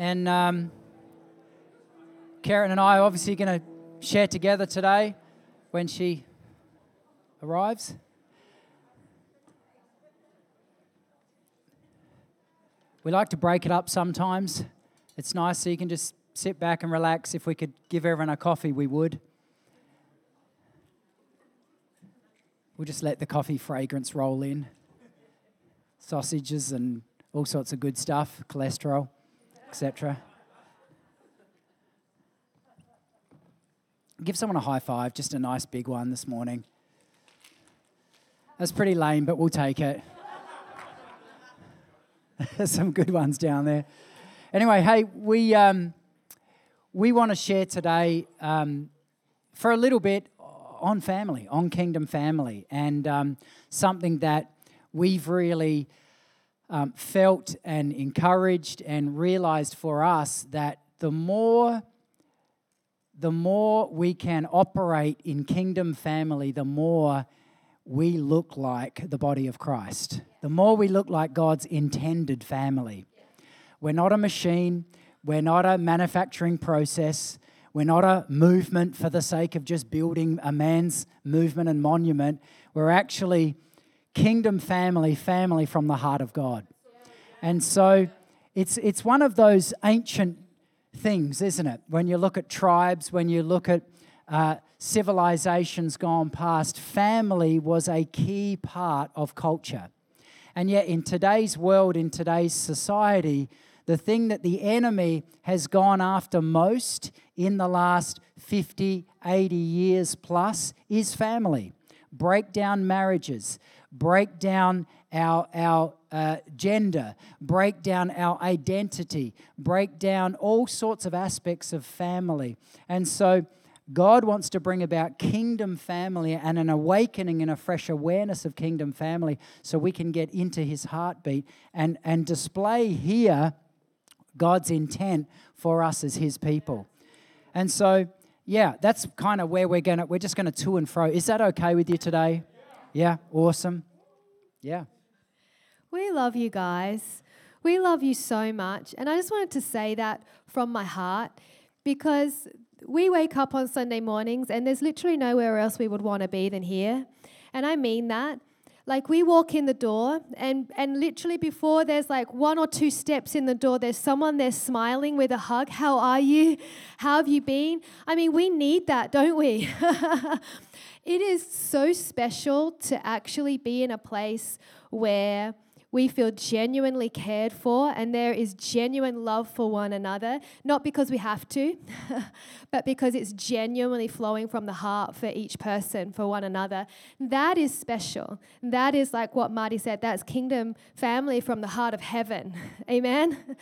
And um, Karen and I are obviously going to share together today when she arrives. We like to break it up sometimes. It's nice so you can just sit back and relax. If we could give everyone a coffee, we would. We'll just let the coffee fragrance roll in sausages and all sorts of good stuff, cholesterol, etc. Give someone a high five, just a nice big one this morning. That's pretty lame, but we'll take it. There's some good ones down there. Anyway, hey, we, um, we want to share today um, for a little bit on family, on kingdom family, and um, something that we've really um, felt and encouraged and realized for us that the more the more we can operate in kingdom family, the more we look like the body of Christ. The more we look like God's intended family. We're not a machine, we're not a manufacturing process, we're not a movement for the sake of just building a man's movement and monument. We're actually kingdom family, family from the heart of God. And so it's, it's one of those ancient things, isn't it? When you look at tribes, when you look at uh, civilizations gone past, family was a key part of culture. And yet, in today's world, in today's society, the thing that the enemy has gone after most in the last 50, 80 years plus is family. Break down marriages, break down our, our uh, gender, break down our identity, break down all sorts of aspects of family. And so, God wants to bring about kingdom family and an awakening and a fresh awareness of kingdom family so we can get into his heartbeat and, and display here God's intent for us as his people. And so, yeah, that's kind of where we're going to, we're just going to to and fro. Is that okay with you today? Yeah, awesome. Yeah. We love you guys. We love you so much. And I just wanted to say that from my heart because we wake up on Sunday mornings and there's literally nowhere else we would want to be than here. And I mean that. Like we walk in the door and and literally before there's like one or two steps in the door there's someone there smiling with a hug. How are you? How have you been? I mean, we need that, don't we? it is so special to actually be in a place where we feel genuinely cared for and there is genuine love for one another, not because we have to, but because it's genuinely flowing from the heart for each person, for one another. That is special. That is like what Marty said that's kingdom family from the heart of heaven. Amen?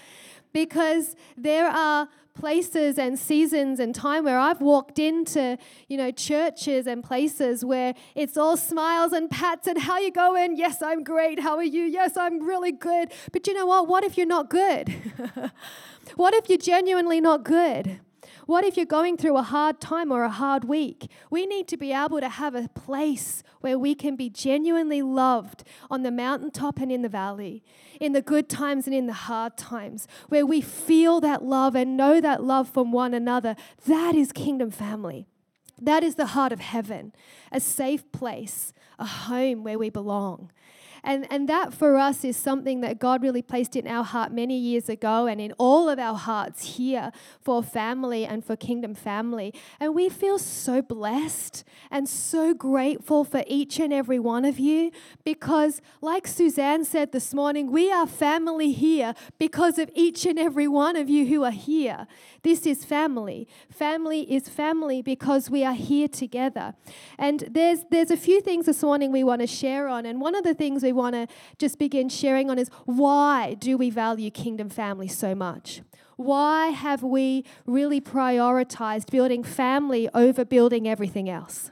Because there are places and seasons and time where I've walked into, you know, churches and places where it's all smiles and pats and how you going? Yes, I'm great. How are you? Yes, I'm really good. But you know what? What if you're not good? what if you're genuinely not good? What if you're going through a hard time or a hard week? We need to be able to have a place where we can be genuinely loved on the mountaintop and in the valley, in the good times and in the hard times, where we feel that love and know that love from one another. That is kingdom family. That is the heart of heaven, a safe place, a home where we belong. And, and that for us is something that God really placed in our heart many years ago and in all of our hearts here for family and for kingdom family. And we feel so blessed and so grateful for each and every one of you because, like Suzanne said this morning, we are family here because of each and every one of you who are here. This is family. Family is family because we are here together. And there's, there's a few things this morning we want to share on. And one of the things want to just begin sharing on is why do we value kingdom family so much? Why have we really prioritized building family over building everything else?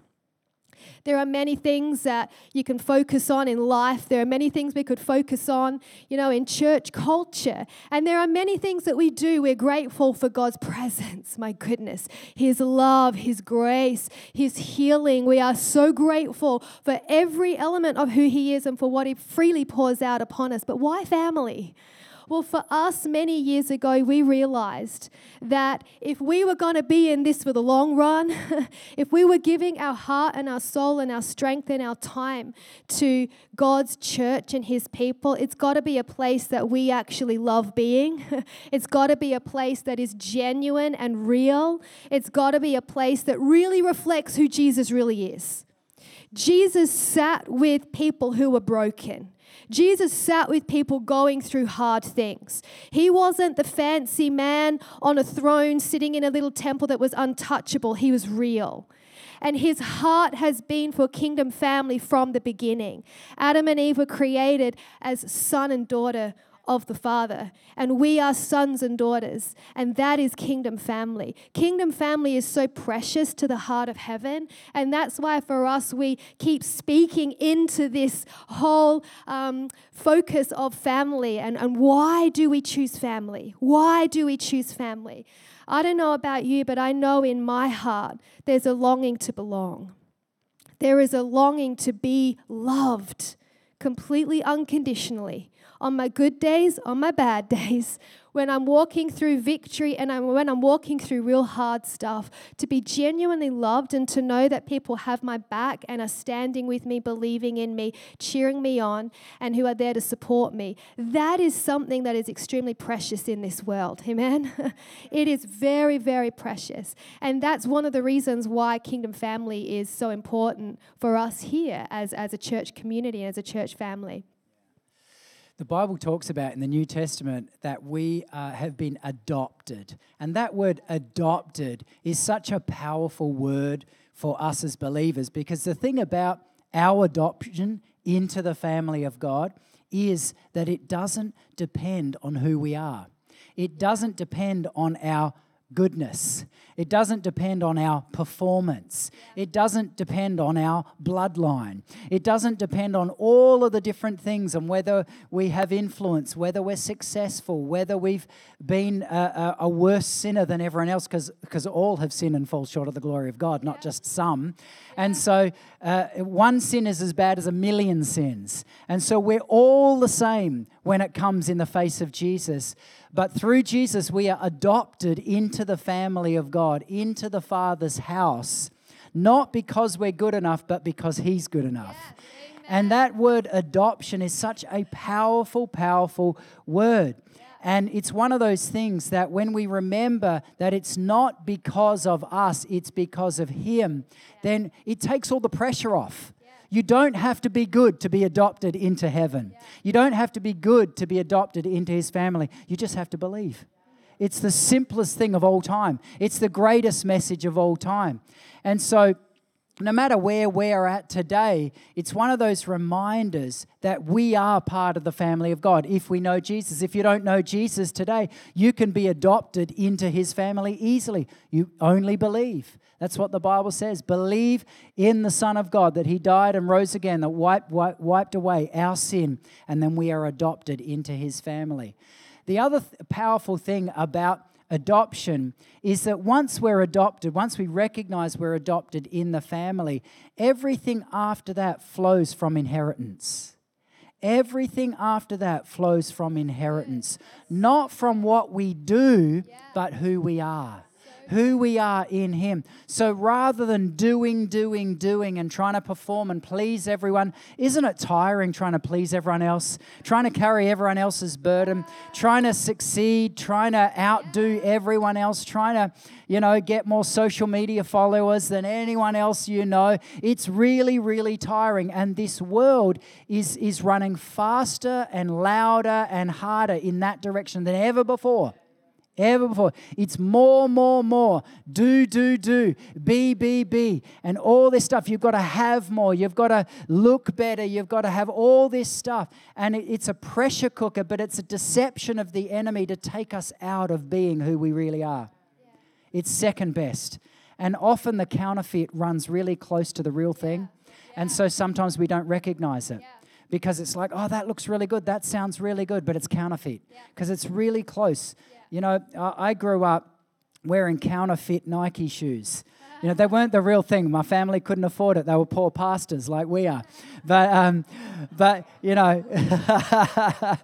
There are many things that you can focus on in life. There are many things we could focus on, you know, in church culture. And there are many things that we do. We're grateful for God's presence, my goodness, His love, His grace, His healing. We are so grateful for every element of who He is and for what He freely pours out upon us. But why family? Well, for us, many years ago, we realized that if we were going to be in this for the long run, if we were giving our heart and our soul and our strength and our time to God's church and His people, it's got to be a place that we actually love being. it's got to be a place that is genuine and real. It's got to be a place that really reflects who Jesus really is. Jesus sat with people who were broken. Jesus sat with people going through hard things. He wasn't the fancy man on a throne sitting in a little temple that was untouchable. He was real. And his heart has been for kingdom family from the beginning. Adam and Eve were created as son and daughter of the Father. And we are sons and daughters. And that is kingdom family. Kingdom family is so precious to the heart of heaven. And that's why for us, we keep speaking into this whole um, focus of family. And, and why do we choose family? Why do we choose family? I don't know about you, but I know in my heart there's a longing to belong. There is a longing to be loved completely unconditionally on my good days, on my bad days, when I'm walking through victory and I'm, when I'm walking through real hard stuff, to be genuinely loved and to know that people have my back and are standing with me, believing in me, cheering me on, and who are there to support me. That is something that is extremely precious in this world. Amen? it is very, very precious. And that's one of the reasons why Kingdom Family is so important for us here as, as a church community and as a church family. The Bible talks about in the New Testament that we uh, have been adopted. And that word adopted is such a powerful word for us as believers because the thing about our adoption into the family of God is that it doesn't depend on who we are, it doesn't depend on our goodness. It doesn't depend on our performance. It doesn't depend on our bloodline. It doesn't depend on all of the different things and whether we have influence, whether we're successful, whether we've been a, a, a worse sinner than everyone else, because all have sinned and fall short of the glory of God, not just some. And so uh, one sin is as bad as a million sins. And so we're all the same when it comes in the face of Jesus. But through Jesus, we are adopted into the family of God, into the Father's house, not because we're good enough, but because He's good enough. Yes, and that word adoption is such a powerful, powerful word. And it's one of those things that when we remember that it's not because of us, it's because of Him, then it takes all the pressure off. You don't have to be good to be adopted into heaven. You don't have to be good to be adopted into his family. You just have to believe. It's the simplest thing of all time, it's the greatest message of all time. And so, no matter where we're at today, it's one of those reminders that we are part of the family of God if we know Jesus. If you don't know Jesus today, you can be adopted into his family easily. You only believe. That's what the Bible says. Believe in the Son of God, that he died and rose again, that wiped, wiped, wiped away our sin, and then we are adopted into his family. The other th- powerful thing about adoption is that once we're adopted, once we recognize we're adopted in the family, everything after that flows from inheritance. Everything after that flows from inheritance, not from what we do, but who we are who we are in Him. So rather than doing, doing, doing, and trying to perform and please everyone, isn't it tiring trying to please everyone else? Trying to carry everyone else's burden, trying to succeed, trying to outdo everyone else, trying to, you know, get more social media followers than anyone else you know. It's really, really tiring. And this world is, is running faster and louder and harder in that direction than ever before ever before. It's more, more, more. Do, do, do. Be, be, be. And all this stuff. You've got to have more. You've got to look better. You've got to have all this stuff. And it's a pressure cooker, but it's a deception of the enemy to take us out of being who we really are. It's second best. And often the counterfeit runs really close to the real thing. And so sometimes we don't recognize it because it's like, oh, that looks really good. That sounds really good, but it's counterfeit because it's really close. You know, I grew up wearing counterfeit Nike shoes. You know, they weren't the real thing. My family couldn't afford it. They were poor pastors like we are. But, um, but you know,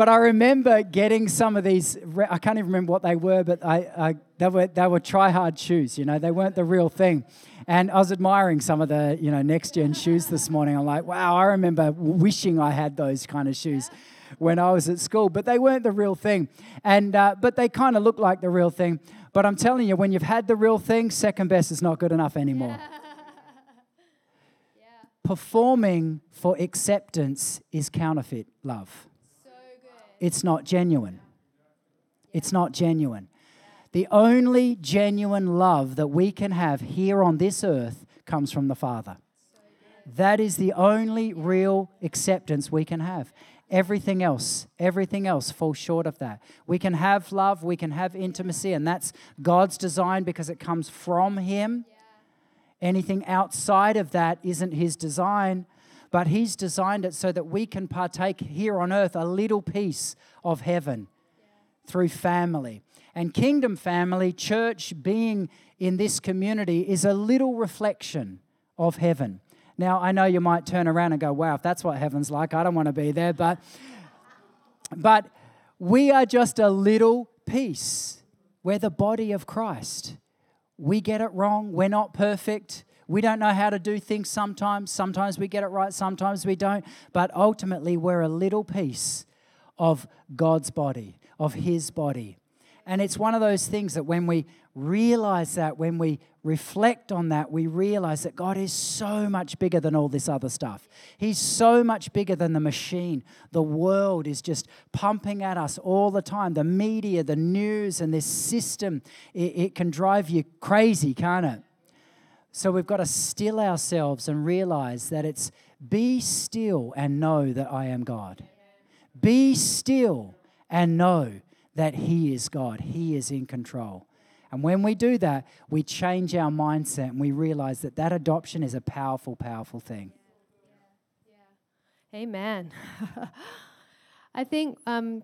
but I remember getting some of these. I can't even remember what they were, but I, I they were they were try hard shoes. You know, they weren't the real thing. And I was admiring some of the you know next gen shoes this morning. I'm like, wow, I remember wishing I had those kind of shoes when I was at school, but they weren't the real thing. And uh, but they kind of look like the real thing. But I'm telling you, when you've had the real thing, second best is not good enough anymore. yeah. Performing for acceptance is counterfeit love. It's not genuine. It's not genuine. The only genuine love that we can have here on this earth comes from the Father. That is the only real acceptance we can have. Everything else, everything else falls short of that. We can have love, we can have intimacy, and that's God's design because it comes from Him. Anything outside of that isn't His design, but He's designed it so that we can partake here on earth a little piece of heaven through family. And kingdom family, church, being in this community is a little reflection of heaven. Now, I know you might turn around and go, wow, if that's what heaven's like, I don't want to be there. But, but we are just a little piece. We're the body of Christ. We get it wrong. We're not perfect. We don't know how to do things sometimes. Sometimes we get it right, sometimes we don't. But ultimately, we're a little piece of God's body, of His body. And it's one of those things that when we realize that, when we reflect on that, we realize that God is so much bigger than all this other stuff. He's so much bigger than the machine. The world is just pumping at us all the time. The media, the news, and this system, it, it can drive you crazy, can't it? So we've got to still ourselves and realize that it's be still and know that I am God. Be still and know that He is God, He is in control. And when we do that, we change our mindset and we realize that that adoption is a powerful, powerful thing. Amen. I think um,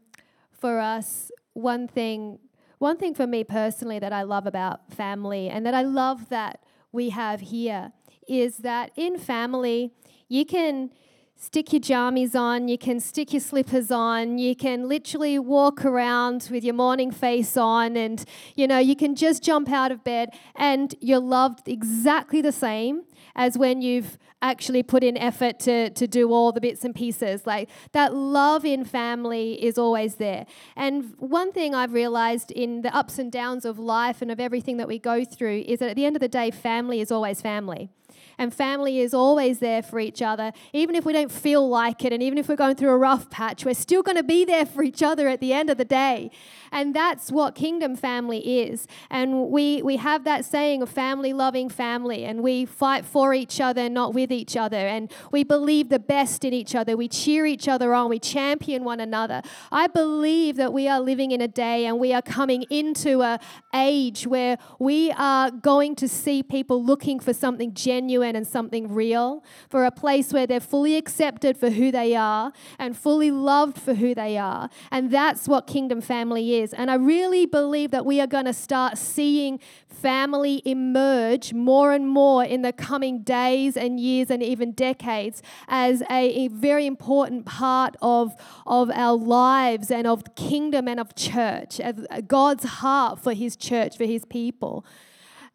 for us, one thing, one thing for me personally that I love about family and that I love that we have here is that in family, you can stick your jammies on, you can stick your slippers on, you can literally walk around with your morning face on, and you know, you can just jump out of bed and you're loved exactly the same as when you've actually put in effort to, to do all the bits and pieces. Like that love in family is always there. And one thing I've realized in the ups and downs of life and of everything that we go through is that at the end of the day, family is always family and family is always there for each other. Even if we don't feel like it, and even if we're going through a rough patch, we're still going to be there for each other at the end of the day. And that's what kingdom family is. And we, we have that saying of family loving family, and we fight for each other, not with each other. And we believe the best in each other. We cheer each other on. We champion one another. I believe that we are living in a day and we are coming into a age where we are going to see people looking for something genuine and something real, for a place where they're fully accepted for who they are and fully loved for who they are. And that's what kingdom family is. And I really believe that we are going to start seeing family emerge more and more in the coming days and years and even decades as a, a very important part of, of our lives and of kingdom and of church, as uh, God's heart for his church, for his people.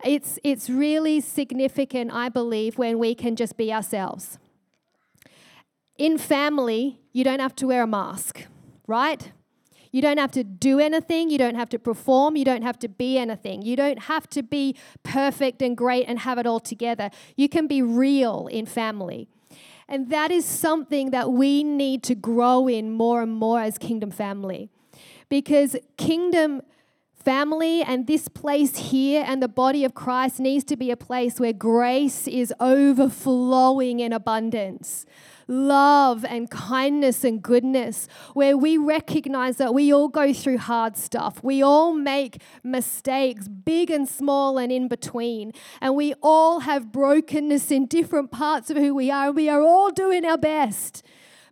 It's, it's really significant, I believe, when we can just be ourselves. In family, you don't have to wear a mask, right? You don't have to do anything. You don't have to perform. You don't have to be anything. You don't have to be perfect and great and have it all together. You can be real in family. And that is something that we need to grow in more and more as kingdom family. because kingdom family and this place here and the body of Christ needs to be a place where grace is overflowing in abundance. Love and kindness and goodness, where we recognize that we all go through hard stuff. We all make mistakes, big and small and in between. And we all have brokenness in different parts of who we are. And we are all doing our best.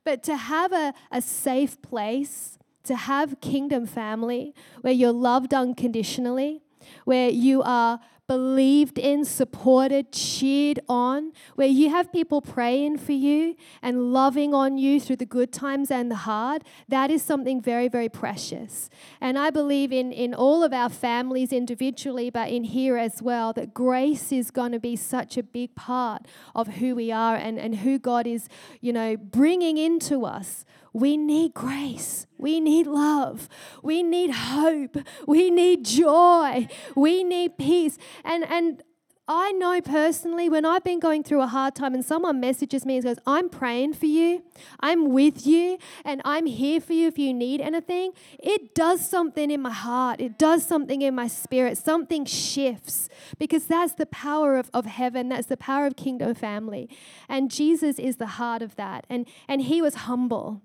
But to have a, a safe place to have kingdom family where you're loved unconditionally, where you are believed in, supported, cheered on, where you have people praying for you and loving on you through the good times and the hard, that is something very, very precious. And I believe in, in all of our families individually, but in here as well, that grace is going to be such a big part of who we are and, and who God is, you know, bringing into us we need grace. We need love. We need hope. We need joy. We need peace. And and I know personally when I've been going through a hard time and someone messages me and goes, I'm praying for you, I'm with you, and I'm here for you if you need anything, it does something in my heart. It does something in my spirit. Something shifts because that's the power of, of heaven. That's the power of kingdom family. And Jesus is the heart of that. And, and he was humble.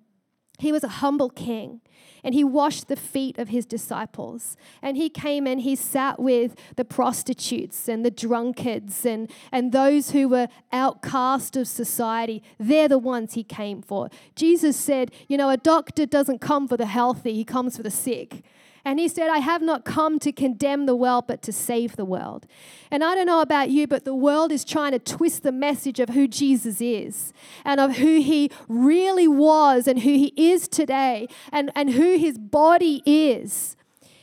He was a humble king and he washed the feet of his disciples. And he came and he sat with the prostitutes and the drunkards and, and those who were outcast of society. They're the ones he came for. Jesus said, You know, a doctor doesn't come for the healthy, he comes for the sick. And he said, I have not come to condemn the world, but to save the world. And I don't know about you, but the world is trying to twist the message of who Jesus is and of who he really was and who he is today and, and who his body is.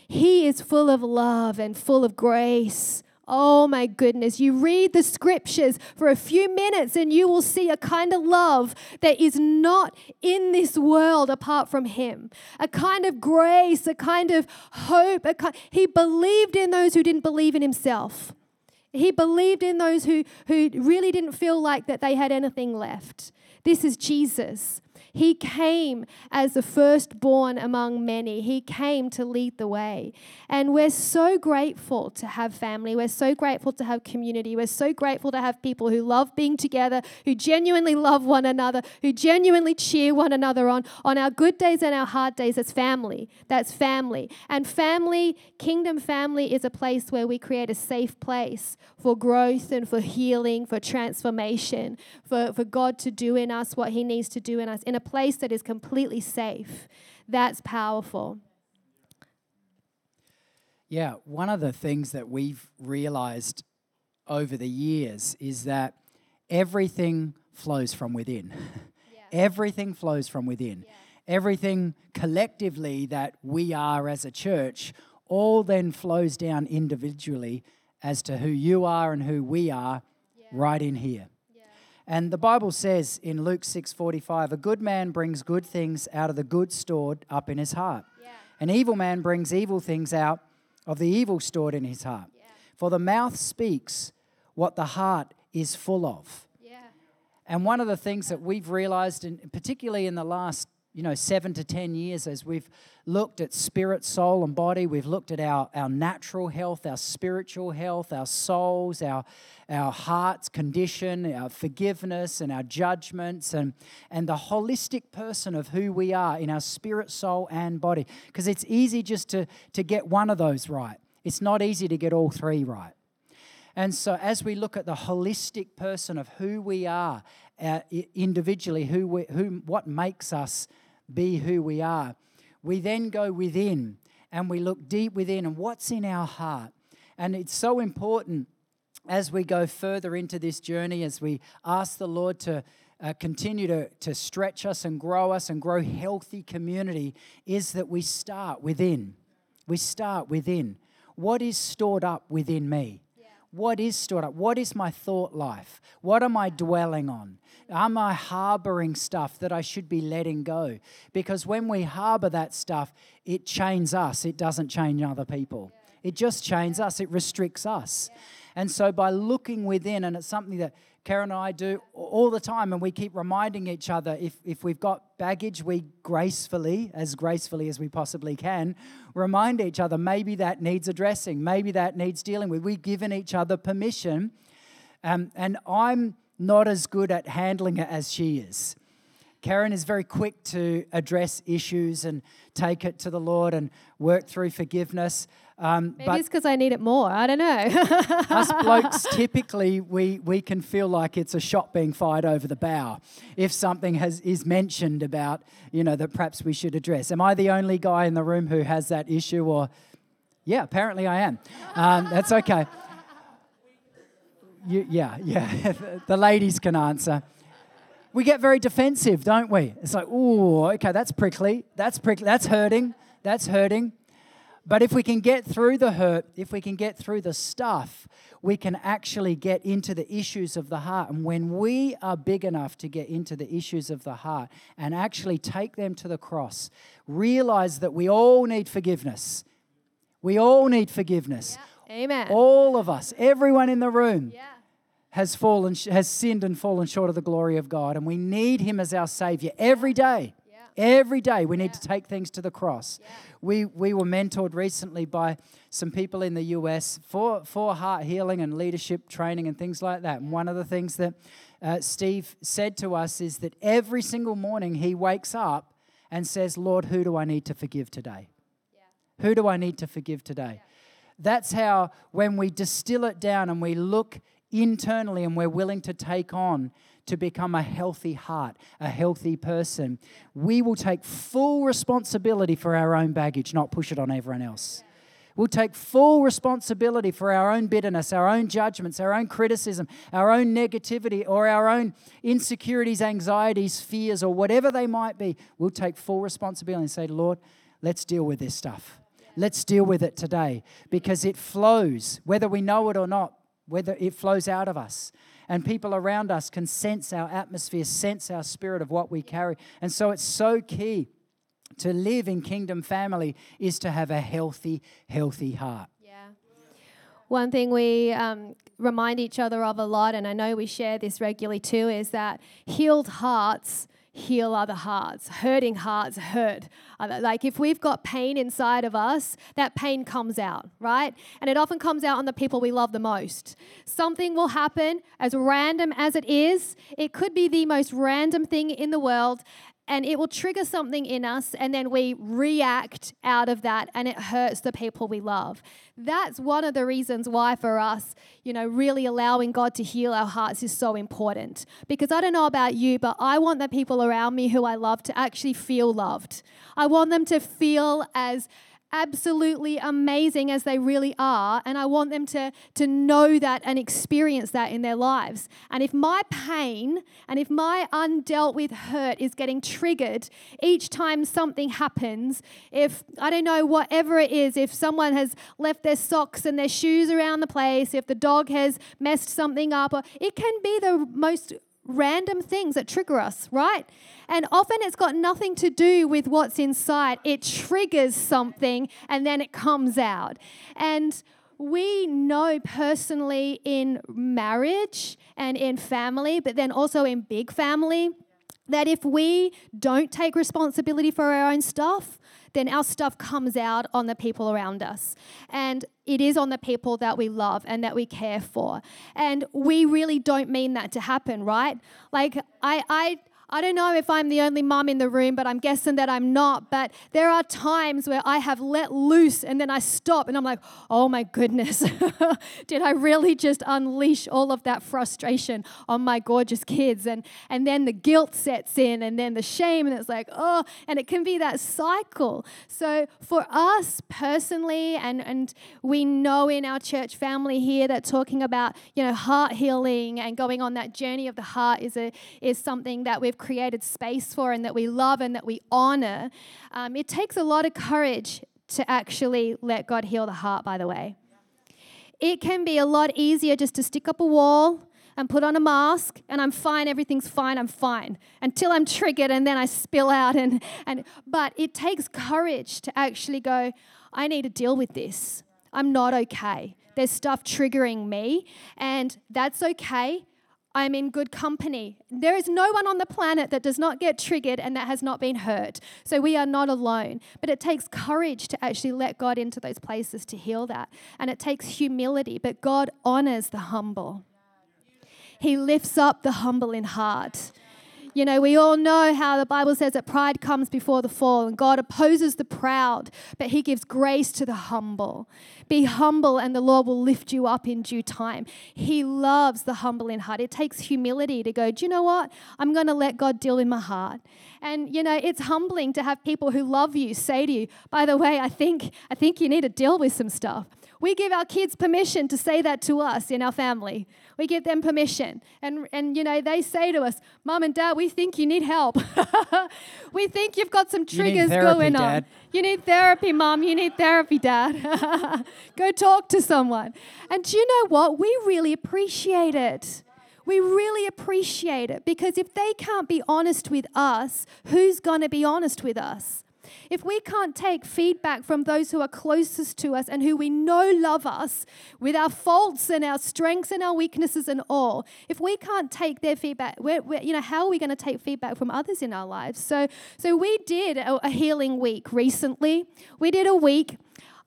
He is full of love and full of grace Oh my goodness. You read the scriptures for a few minutes and you will see a kind of love that is not in this world apart from Him. A kind of grace, a kind of hope. Kind, he believed in those who didn't believe in Himself. He believed in those who, who really didn't feel like that they had anything left. This is Jesus. He came as the firstborn among many. He came to lead the way. And we're so grateful to have family. We're so grateful to have community. We're so grateful to have people who love being together, who genuinely love one another, who genuinely cheer one another on on our good days and our hard days. That's family. That's family. And family, kingdom family, is a place where we create a safe place for growth and for healing, for transformation, for, for God to do in us what He needs to do in us in a place that is completely safe. That's powerful. Yeah, one of the things that we've realized over the years is that everything flows from within. Yeah. everything flows from within. Yeah. Everything collectively that we are as a church all then flows down individually as to who you are and who we are yeah. right in here. And the Bible says in Luke 6:45, a good man brings good things out of the good stored up in his heart. Yeah. An evil man brings evil things out of the evil stored in his heart. Yeah. For the mouth speaks what the heart is full of. Yeah. And one of the things that we've realized, and particularly in the last you know, seven to 10 years as we've looked at spirit, soul, and body. We've looked at our, our natural health, our spiritual health, our souls, our, our heart's condition, our forgiveness, and our judgments, and, and the holistic person of who we are in our spirit, soul, and body. Because it's easy just to, to get one of those right, it's not easy to get all three right. And so, as we look at the holistic person of who we are uh, individually, who, we, who, what makes us be who we are. We then go within and we look deep within and what's in our heart. And it's so important as we go further into this journey, as we ask the Lord to uh, continue to, to stretch us and grow us and grow healthy community, is that we start within. We start within. What is stored up within me? What is stored up? What is my thought life? What am I dwelling on? Am I harboring stuff that I should be letting go? Because when we harbor that stuff, it chains us, it doesn't change other people. It just chains us, it restricts us. And so by looking within, and it's something that Karen and I do all the time, and we keep reminding each other if, if we've got baggage, we gracefully, as gracefully as we possibly can, remind each other maybe that needs addressing, maybe that needs dealing with. We've given each other permission. Um, and I'm not as good at handling it as she is. Karen is very quick to address issues and take it to the Lord and work through forgiveness. Um, Maybe it's because I need it more. I don't know. us blokes, typically, we, we can feel like it's a shot being fired over the bow if something has, is mentioned about, you know, that perhaps we should address. Am I the only guy in the room who has that issue? Or, yeah, apparently I am. Um, that's okay. You, yeah, yeah. the ladies can answer we get very defensive, don't we? It's like, oh, okay, that's prickly, that's prickly, that's hurting, that's hurting. But if we can get through the hurt, if we can get through the stuff, we can actually get into the issues of the heart. And when we are big enough to get into the issues of the heart and actually take them to the cross, realize that we all need forgiveness. We all need forgiveness. Yeah. Amen. All of us, everyone in the room. Yeah has fallen has sinned and fallen short of the glory of God and we need him as our savior every day yeah. every day we need to take things to the cross yeah. we we were mentored recently by some people in the US for for heart healing and leadership training and things like that and one of the things that uh, Steve said to us is that every single morning he wakes up and says Lord who do I need to forgive today yeah. who do I need to forgive today that's how when we distill it down and we look internally and we're willing to take on to become a healthy heart, a healthy person, we will take full responsibility for our own baggage, not push it on everyone else. We'll take full responsibility for our own bitterness, our own judgments, our own criticism, our own negativity, or our own insecurities, anxieties, fears, or whatever they might be. We'll take full responsibility and say, Lord, let's deal with this stuff. Let's deal with it today because it flows, whether we know it or not whether it flows out of us. And people around us can sense our atmosphere, sense our spirit of what we carry. And so it's so key to live in kingdom family is to have a healthy, healthy heart. Yeah. One thing we um, remind each other of a lot, and I know we share this regularly too, is that healed hearts heal other hearts. Hurting hearts hurt. Like if we've got pain inside of us, that pain comes out, right? And it often comes out on the people we love the most. Something will happen, as random as it is, it could be the most random thing in the world, and it will trigger something in us, and then we react out of that, and it hurts the people we love. That's one of the reasons why, for us, you know, really allowing God to heal our hearts is so important. Because I don't know about you, but I want the people around me who I love to actually feel loved. I want them to feel as absolutely amazing as they really are, and I want them to, to know that and experience that in their lives. And if my pain and if my undealt with hurt is getting triggered each time something happens, if I don't know, whatever it is, if someone has left their socks and their shoes around the place, if the dog has messed something up, or it can be the most random things that trigger us, right? And often it's got nothing to do with what's inside. It triggers something and then it comes out. And we know personally in marriage and in family, but then also in big family, that if we don't take responsibility for our own stuff, then our stuff comes out on the people around us. And it is on the people that we love and that we care for. And we really don't mean that to happen, right? Like, I, I, I don't know if I'm the only mum in the room, but I'm guessing that I'm not. But there are times where I have let loose and then I stop and I'm like, oh my goodness, did I really just unleash all of that frustration on my gorgeous kids? And, and then the guilt sets in and then the shame, and it's like, oh, and it can be that cycle. So for us personally, and, and we know in our church family here that talking about, you know, heart healing and going on that journey of the heart is, a, is something that we've created space for and that we love and that we honor, um, it takes a lot of courage to actually let God heal the heart, by the way. It can be a lot easier just to stick up a wall and put on a mask and I'm fine, everything's fine, I'm fine until I'm triggered and then I spill out and and but it takes courage to actually go, I need to deal with this. I'm not okay. There's stuff triggering me, and that's okay. I'm in good company. There is no one on the planet that does not get triggered and that has not been hurt. So we are not alone. But it takes courage to actually let God into those places to heal that. And it takes humility, but God honors the humble. He lifts up the humble in heart. You know, we all know how the Bible says that pride comes before the fall, and God opposes the proud, but He gives grace to the humble. Be humble, and the Lord will lift you up in due time. He loves the humble in heart. It takes humility to go, Do you know what? I'm going to let God deal in my heart. And you know, it's humbling to have people who love you say to you, by the way, I think I think you need to deal with some stuff. We give our kids permission to say that to us in our family. We give them permission. And, and you know, they say to us, Mom and Dad, we think you need help. we think you've got some triggers therapy, going on. Dad. You need therapy, Mom. You need therapy, Dad. Go talk to someone. And do you know what? We really appreciate it. We really appreciate it because if they can't be honest with us, who's going to be honest with us? If we can't take feedback from those who are closest to us and who we know love us with our faults and our strengths and our weaknesses and all, if we can't take their feedback, we're, we're, you know, how are we going to take feedback from others in our lives? So, so we did a, a healing week recently. We did a week.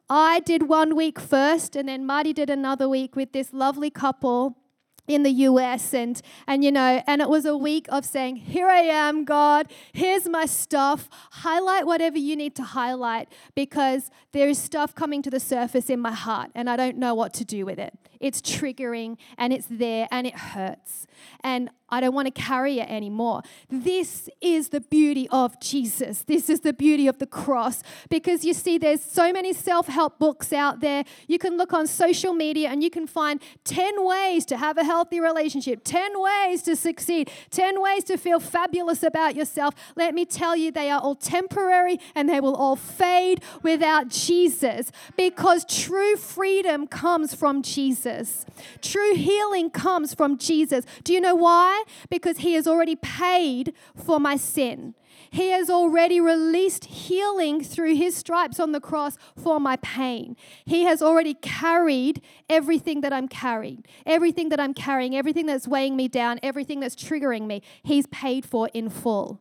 I did one week first, and then Marty did another week with this lovely couple in the US and and you know and it was a week of saying here I am God. Here's my stuff. Highlight whatever you need to highlight because there is stuff coming to the surface in my heart and I don't know what to do with it. It's triggering and it's there and it hurts. And I don't want to carry it anymore. This is the beauty of Jesus. This is the beauty of the cross. Because you see, there's so many self help books out there. You can look on social media and you can find 10 ways to have a healthy relationship, 10 ways to succeed, 10 ways to feel fabulous about yourself. Let me tell you, they are all temporary and they will all fade without Jesus. Because true freedom comes from Jesus, true healing comes from Jesus. Do you know why? Because He has already paid for my sin. He has already released healing through His stripes on the cross for my pain. He has already carried everything that I'm carrying, everything that I'm carrying, everything that's weighing me down, everything that's triggering me. He's paid for in full.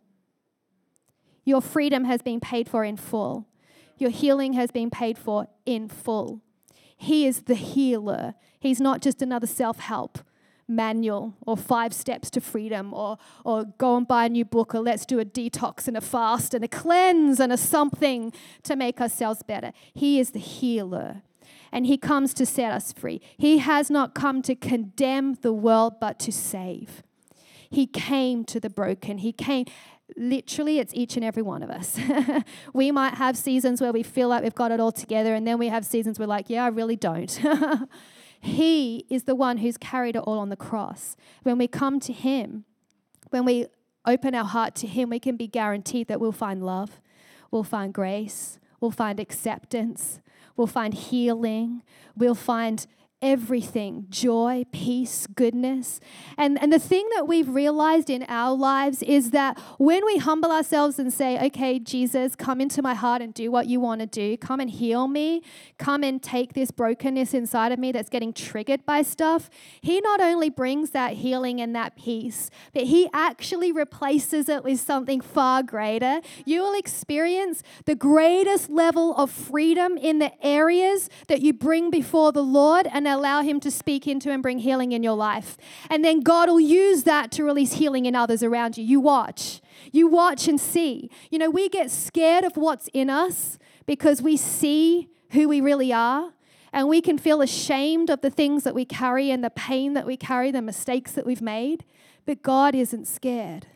Your freedom has been paid for in full. Your healing has been paid for in full. He is the healer. He's not just another self help manual or five steps to freedom or, or go and buy a new book or let's do a detox and a fast and a cleanse and a something to make ourselves better. He is the healer and he comes to set us free. He has not come to condemn the world but to save. He came to the broken. He came literally it's each and every one of us we might have seasons where we feel like we've got it all together and then we have seasons where like yeah i really don't He is the one who's carried it all on the cross. When we come to Him, when we open our heart to Him, we can be guaranteed that we'll find love, we'll find grace, we'll find acceptance, we'll find healing, we'll find everything joy, peace, goodness. And, and the thing that we've realized in our lives is that when we humble ourselves and say, okay, Jesus, come into my heart and do what you want to do, come and heal me, come and take this brokenness inside of me that's getting triggered by stuff, He not only brings that healing and that peace, but He actually replaces it with something far greater. You will experience the greatest level of freedom in the areas that you bring before the Lord and allow Him to speak into and bring healing in your life. And then God will use that to release healing in others around you. You watch. You watch and see. You know, we get scared of what's in us because we see who we really are. And we can feel ashamed of the things that we carry and the pain that we carry, the mistakes that we've made. But God isn't scared.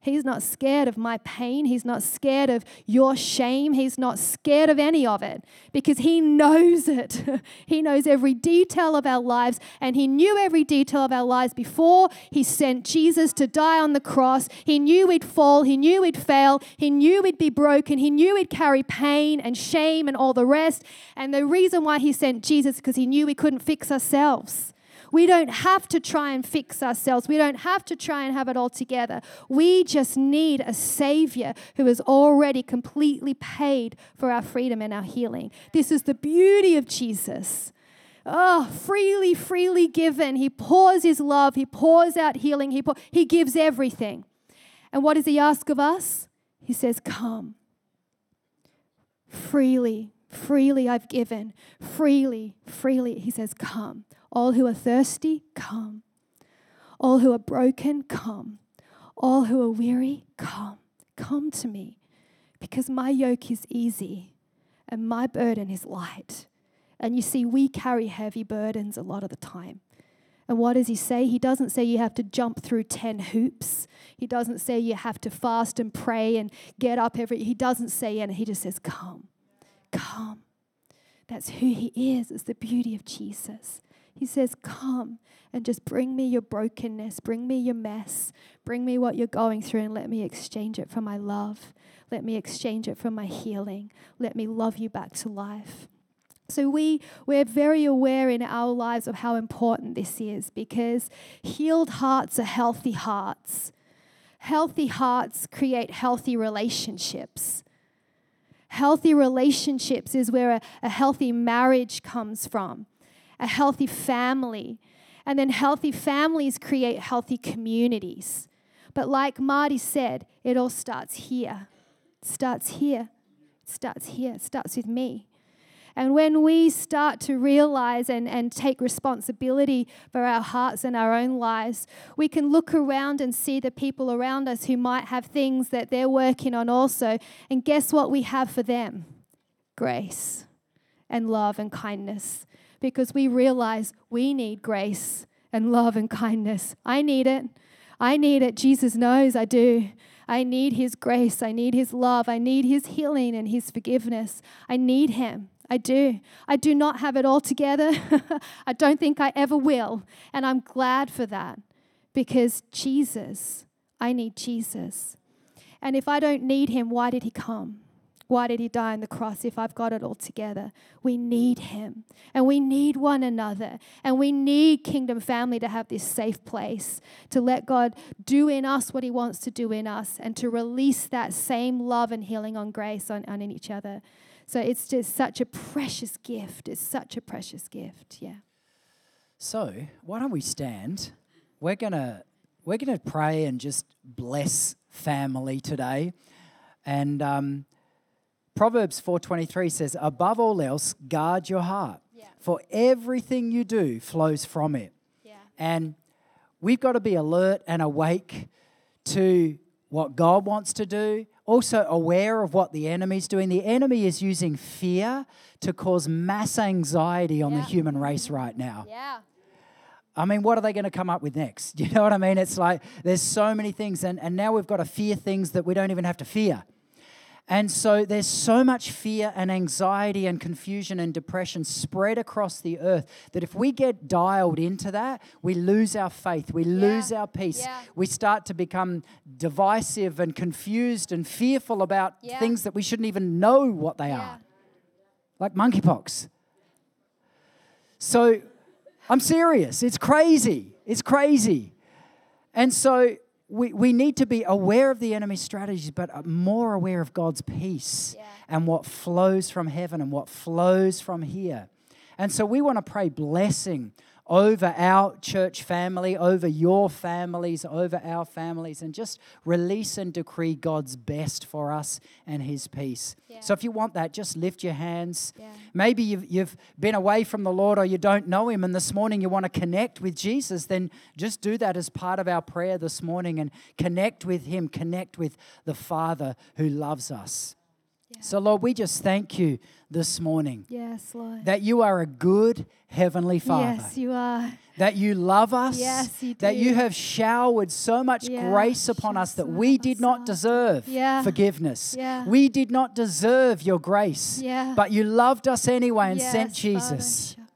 He's not scared of my pain. He's not scared of your shame. He's not scared of any of it because He knows it. he knows every detail of our lives, and He knew every detail of our lives before He sent Jesus to die on the cross. He knew we'd fall. He knew we'd fail. He knew we'd be broken. He knew we'd carry pain and shame and all the rest. And the reason why He sent Jesus because He knew we couldn't fix ourselves. We don't have to try and fix ourselves. We don't have to try and have it all together. We just need a Savior who has already completely paid for our freedom and our healing. This is the beauty of Jesus. Oh, freely, freely given. He pours his love, he pours out healing, he, pour, he gives everything. And what does he ask of us? He says, Come. Freely, freely I've given. Freely, freely. He says, Come. All who are thirsty, come. All who are broken, come. All who are weary, come. Come to me, because my yoke is easy and my burden is light. And you see, we carry heavy burdens a lot of the time. And what does he say? He doesn't say you have to jump through 10 hoops. He doesn't say you have to fast and pray and get up every he doesn't say and he just says come. Come. That's who he is. It's the beauty of Jesus. He says, Come and just bring me your brokenness, bring me your mess, bring me what you're going through, and let me exchange it for my love. Let me exchange it for my healing. Let me love you back to life. So we we're very aware in our lives of how important this is because healed hearts are healthy hearts. Healthy hearts create healthy relationships. Healthy relationships is where a, a healthy marriage comes from, a healthy family. And then healthy families create healthy communities. But like Marty said, it all starts here. It starts here. It starts here. It starts with me. And when we start to realize and, and take responsibility for our hearts and our own lives, we can look around and see the people around us who might have things that they're working on also. And guess what we have for them? Grace and love and kindness. Because we realize we need grace and love and kindness. I need it. I need it. Jesus knows I do. I need His grace. I need His love. I need His healing and His forgiveness. I need Him. I do. I do not have it all together. I don't think I ever will. And I'm glad for that because Jesus, I need Jesus. And if I don't need him, why did he come? Why did he die on the cross if I've got it all together? We need him and we need one another and we need kingdom family to have this safe place to let God do in us what he wants to do in us and to release that same love and healing on grace on, on each other. So it's just such a precious gift. It's such a precious gift. Yeah. So why don't we stand? We're gonna we're gonna pray and just bless family today, and um, Proverbs four twenty three says, "Above all else, guard your heart, yeah. for everything you do flows from it." Yeah. And we've got to be alert and awake to what God wants to do, also aware of what the enemy's doing. The enemy is using fear to cause mass anxiety on yeah. the human race right now. Yeah. I mean, what are they going to come up with next? You know what I mean? It's like there's so many things, and, and now we've got to fear things that we don't even have to fear. And so there's so much fear and anxiety and confusion and depression spread across the earth that if we get dialed into that, we lose our faith, we yeah. lose our peace. Yeah. We start to become divisive and confused and fearful about yeah. things that we shouldn't even know what they are, like monkeypox. So I'm serious. It's crazy. It's crazy. And so we, we need to be aware of the enemy's strategies, but more aware of God's peace yeah. and what flows from heaven and what flows from here. And so we want to pray blessing over our church family, over your families, over our families, and just release and decree God's best for us and His peace. Yeah. So if you want that, just lift your hands. Yeah. Maybe you've, you've been away from the Lord or you don't know Him, and this morning you want to connect with Jesus, then just do that as part of our prayer this morning and connect with Him, connect with the Father who loves us. Yeah. So, Lord, we just thank you this morning. Yes, Lord. That you are a good Heavenly Father. Yes, you are. That you love us. Yes, you do. That you have showered so much yeah. grace upon us that we did not deserve yeah. forgiveness. Yeah. We did not deserve your grace. Yeah. But you loved us anyway and yes, sent Jesus. Father.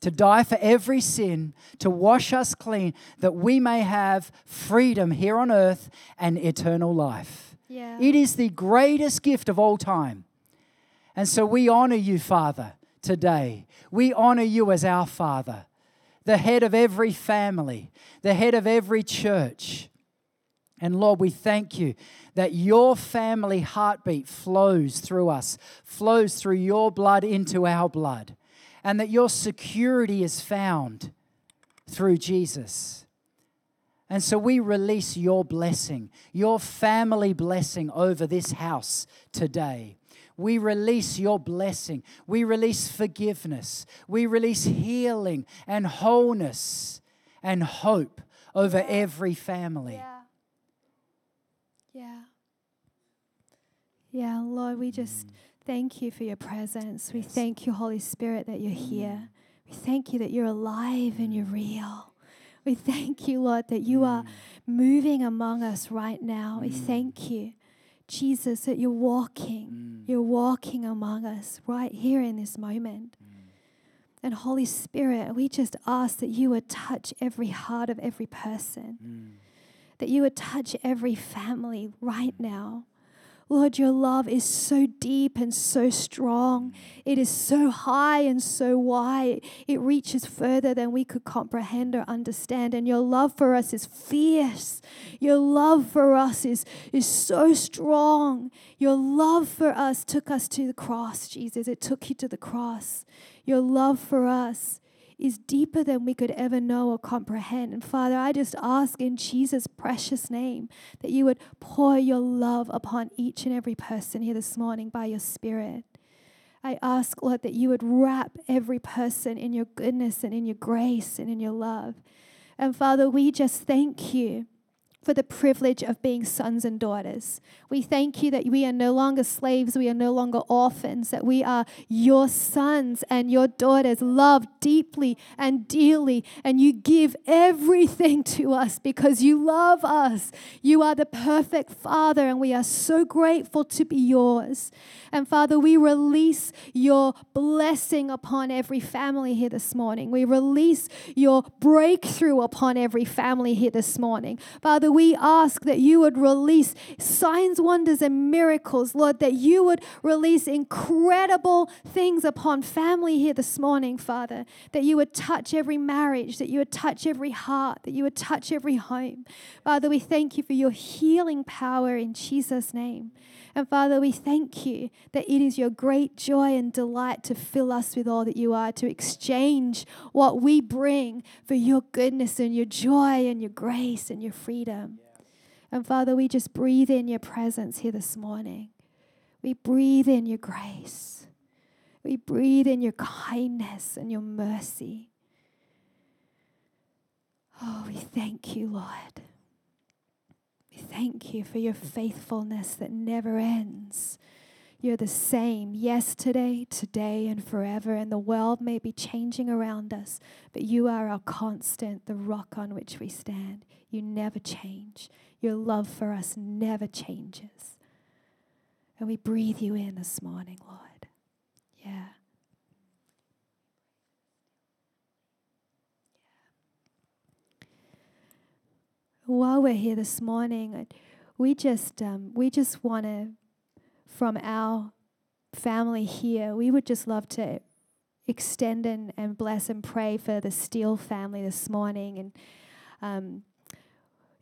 To die for every sin, to wash us clean, that we may have freedom here on earth and eternal life. Yeah. It is the greatest gift of all time. And so we honor you, Father, today. We honor you as our Father, the head of every family, the head of every church. And Lord, we thank you that your family heartbeat flows through us, flows through your blood into our blood, and that your security is found through Jesus. And so we release your blessing, your family blessing over this house today. We release your blessing. We release forgiveness. We release healing and wholeness and hope over every family. Yeah. Yeah. Yeah, Lord, we just mm. thank you for your presence. We thank you, Holy Spirit, that you're here. Mm. We thank you that you're alive and you're real. We thank you, Lord, that you are mm. moving among us right now. We mm. thank you, Jesus, that you're walking. Mm. You're walking among us right here in this moment. And Holy Spirit, we just ask that you would touch every heart of every person, that you would touch every family right now. Lord, your love is so deep and so strong. It is so high and so wide. It reaches further than we could comprehend or understand. And your love for us is fierce. Your love for us is, is so strong. Your love for us took us to the cross, Jesus. It took you to the cross. Your love for us is deeper than we could ever know or comprehend. And Father, I just ask in Jesus' precious name that you would pour your love upon each and every person here this morning by your Spirit. I ask, Lord, that you would wrap every person in your goodness and in your grace and in your love. And Father, we just thank you for the privilege of being sons and daughters. We thank you that we are no longer slaves, we are no longer orphans, that we are your sons and your daughters, loved deeply and dearly, and you give everything to us because you love us. You are the perfect Father, and we are so grateful to be yours. And Father, we release your blessing upon every family here this morning. We release your breakthrough upon every family here this morning. Father, we ask that you would release signs, wonders, and miracles, Lord, that you would release incredible things upon family here this morning, Father, that you would touch every marriage, that you would touch every heart, that you would touch every home. Father, we thank you for your healing power in Jesus' name. And Father, we thank you that it is your great joy and delight to fill us with all that you are, to exchange what we bring for your goodness and your joy and your grace and your freedom. And Father, we just breathe in your presence here this morning. We breathe in your grace. We breathe in your kindness and your mercy. Oh, we thank you, Lord. Thank you for your faithfulness that never ends. You're the same yesterday, today, and forever, and the world may be changing around us, but you are our constant, the rock on which we stand. You never change. Your love for us never changes. And we breathe you in this morning, Lord. Yeah. While we're here this morning, we just um, we just want to, from our family here, we would just love to extend and, and bless and pray for the Steele family this morning. And um,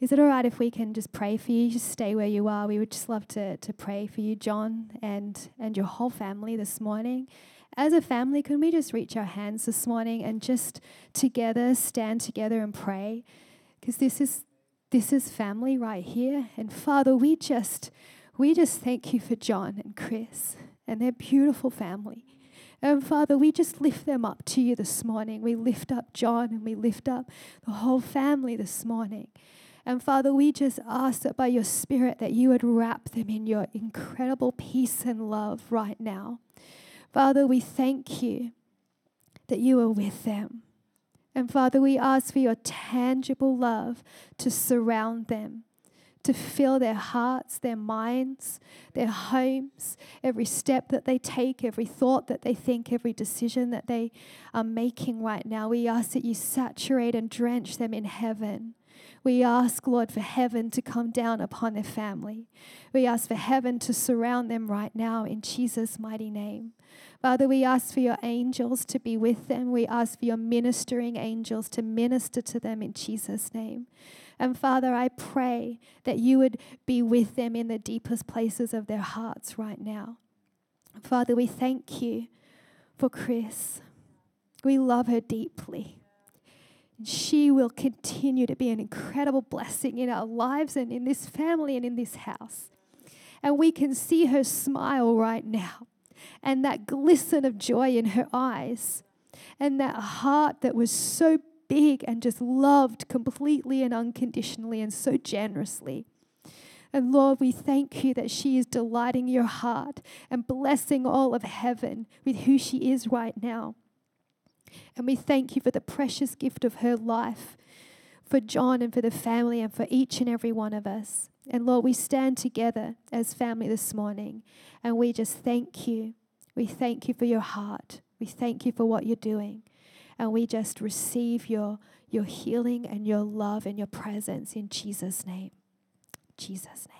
is it all right if we can just pray for you? Just stay where you are. We would just love to, to pray for you, John, and, and your whole family this morning. As a family, can we just reach our hands this morning and just together stand together and pray? Because this is this is family right here. And Father, we just we just thank you for John and Chris and their beautiful family. And Father, we just lift them up to you this morning. We lift up John and we lift up the whole family this morning. And Father, we just ask that by your Spirit that you would wrap them in your incredible peace and love right now. Father, we thank you that you are with them. And Father, we ask for your tangible love to surround them, to fill their hearts, their minds, their homes, every step that they take, every thought that they think, every decision that they are making right now. We ask that you saturate and drench them in heaven. We ask, Lord, for heaven to come down upon their family. We ask for heaven to surround them right now in Jesus' mighty name. Father, we ask for your angels to be with them. We ask for your ministering angels to minister to them in Jesus' name. And Father, I pray that you would be with them in the deepest places of their hearts right now. Father, we thank you for Chris. We love her deeply. She will continue to be an incredible blessing in our lives and in this family and in this house. And we can see her smile right now and that glisten of joy in her eyes and that heart that was so big and just loved completely and unconditionally and so generously. And Lord, we thank you that she is delighting your heart and blessing all of heaven with who she is right now. And we thank you for the precious gift of her life, for John and for the family and for each and every one of us. And Lord, we stand together as family this morning and we just thank you. We thank you for your heart. We thank you for what you're doing. And we just receive your, your healing and your love and your presence in Jesus' name. Jesus' name.